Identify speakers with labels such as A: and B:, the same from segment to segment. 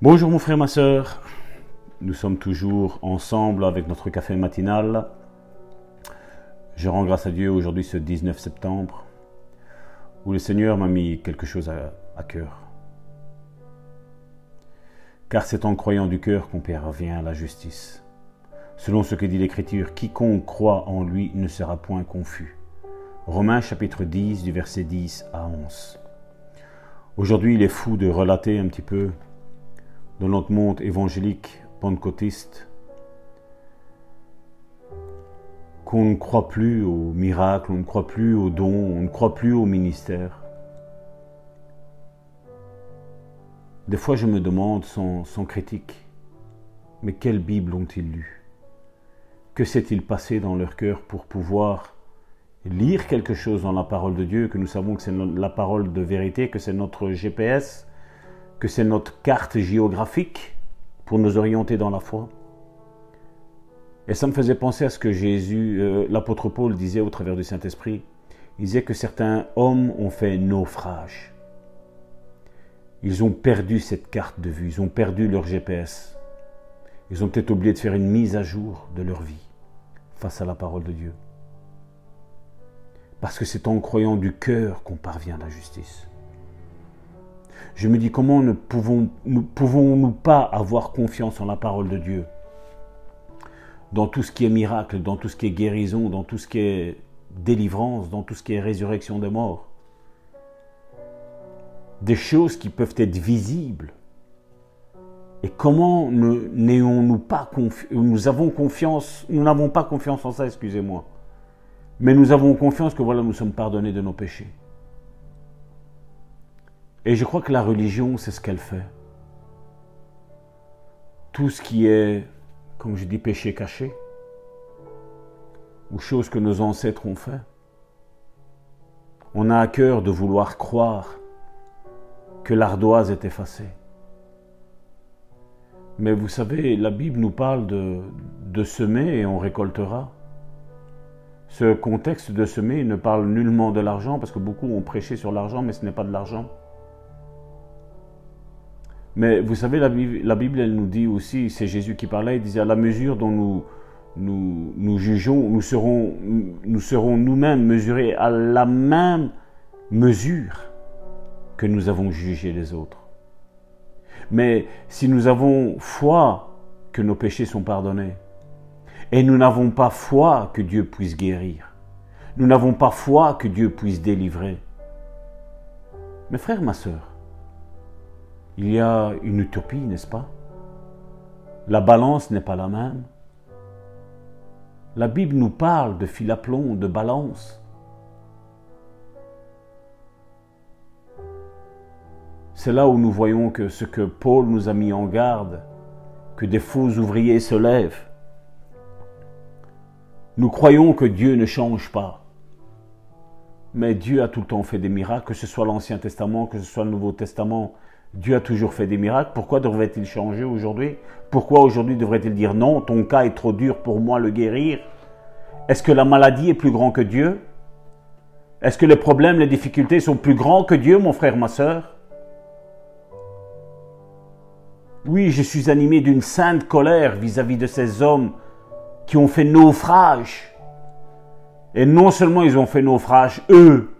A: Bonjour mon frère, ma soeur. Nous sommes toujours ensemble avec notre café matinal. Je rends grâce à Dieu aujourd'hui ce 19 septembre où le Seigneur m'a mis quelque chose à, à cœur. Car c'est en croyant du cœur qu'on parvient à la justice. Selon ce que dit l'Écriture, quiconque croit en lui ne sera point confus. Romains chapitre 10 du verset 10 à 11. Aujourd'hui, il est fou de relater un petit peu dans notre monde évangélique pentecôtiste qu'on ne croit plus aux miracles, on ne croit plus aux dons, on ne croit plus au ministère. Des fois, je me demande, sans, sans critique, mais quelle Bible ont-ils lu Que s'est-il passé dans leur cœur pour pouvoir lire quelque chose dans la parole de Dieu, que nous savons que c'est la parole de vérité, que c'est notre GPS, que c'est notre carte géographique pour nous orienter dans la foi. Et ça me faisait penser à ce que Jésus, euh, l'apôtre Paul disait au travers du Saint-Esprit. Il disait que certains hommes ont fait naufrage. Ils ont perdu cette carte de vue, ils ont perdu leur GPS. Ils ont peut-être oublié de faire une mise à jour de leur vie face à la parole de Dieu. Parce que c'est en croyant du cœur qu'on parvient à la justice je me dis comment ne pouvons-nous pouvons pas avoir confiance en la parole de Dieu? Dans tout ce qui est miracle, dans tout ce qui est guérison, dans tout ce qui est délivrance, dans tout ce qui est résurrection des morts. Des choses qui peuvent être visibles. Et comment n'ayons-nous pas confiance Nous avons confiance, nous n'avons pas confiance en ça, excusez-moi. Mais nous avons confiance que voilà, nous sommes pardonnés de nos péchés. Et je crois que la religion, c'est ce qu'elle fait. Tout ce qui est, comme je dis, péché caché, ou choses que nos ancêtres ont fait. On a à cœur de vouloir croire que l'ardoise est effacée. Mais vous savez, la Bible nous parle de, de semer et on récoltera. Ce contexte de semer ne parle nullement de l'argent, parce que beaucoup ont prêché sur l'argent, mais ce n'est pas de l'argent. Mais vous savez, la Bible, elle nous dit aussi, c'est Jésus qui parlait, il disait à la mesure dont nous, nous, nous jugeons, nous serons nous serons nous-mêmes mesurés à la même mesure que nous avons jugé les autres. Mais si nous avons foi que nos péchés sont pardonnés, et nous n'avons pas foi que Dieu puisse guérir, nous n'avons pas foi que Dieu puisse délivrer. Mes frères, ma soeur, il y a une utopie, n'est-ce pas? La balance n'est pas la même. La Bible nous parle de fil à plomb, de balance. C'est là où nous voyons que ce que Paul nous a mis en garde, que des faux ouvriers se lèvent. Nous croyons que Dieu ne change pas. Mais Dieu a tout le temps fait des miracles, que ce soit l'Ancien Testament, que ce soit le Nouveau Testament. Dieu a toujours fait des miracles. Pourquoi devrait-il changer aujourd'hui? Pourquoi aujourd'hui devrait-il dire non, ton cas est trop dur pour moi le guérir. Est-ce que la maladie est plus grand que Dieu? Est-ce que les problèmes, les difficultés sont plus grands que Dieu, mon frère, ma soeur Oui, je suis animé d'une sainte colère vis-à-vis -vis de ces hommes qui ont fait naufrage. Et non seulement ils ont fait naufrage, eux,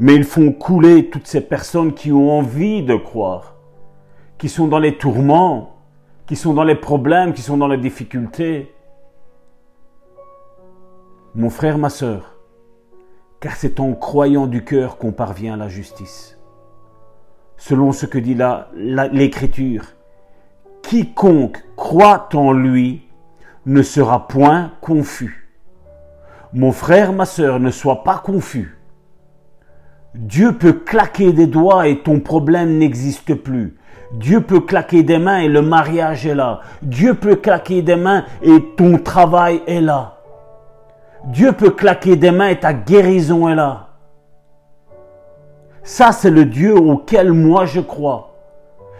A: mais ils font couler toutes ces personnes qui ont envie de croire, qui sont dans les tourments, qui sont dans les problèmes, qui sont dans les difficultés. Mon frère, ma sœur, car c'est en croyant du cœur qu'on parvient à la justice. Selon ce que dit l'Écriture, quiconque croit en lui ne sera point confus. Mon frère, ma sœur, ne sois pas confus. Dieu peut claquer des doigts et ton problème n'existe plus. Dieu peut claquer des mains et le mariage est là. Dieu peut claquer des mains et ton travail est là. Dieu peut claquer des mains et ta guérison est là. Ça, c'est le Dieu auquel moi je crois.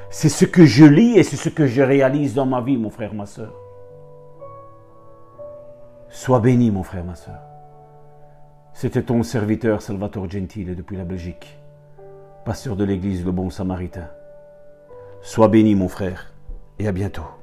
A: C'est ce que je lis et c'est ce que je réalise dans ma vie, mon frère, ma soeur. Sois béni, mon frère, ma soeur. C'était ton serviteur Salvatore Gentile depuis la Belgique, pasteur de l'église Le Bon Samaritain. Sois béni mon frère et à bientôt.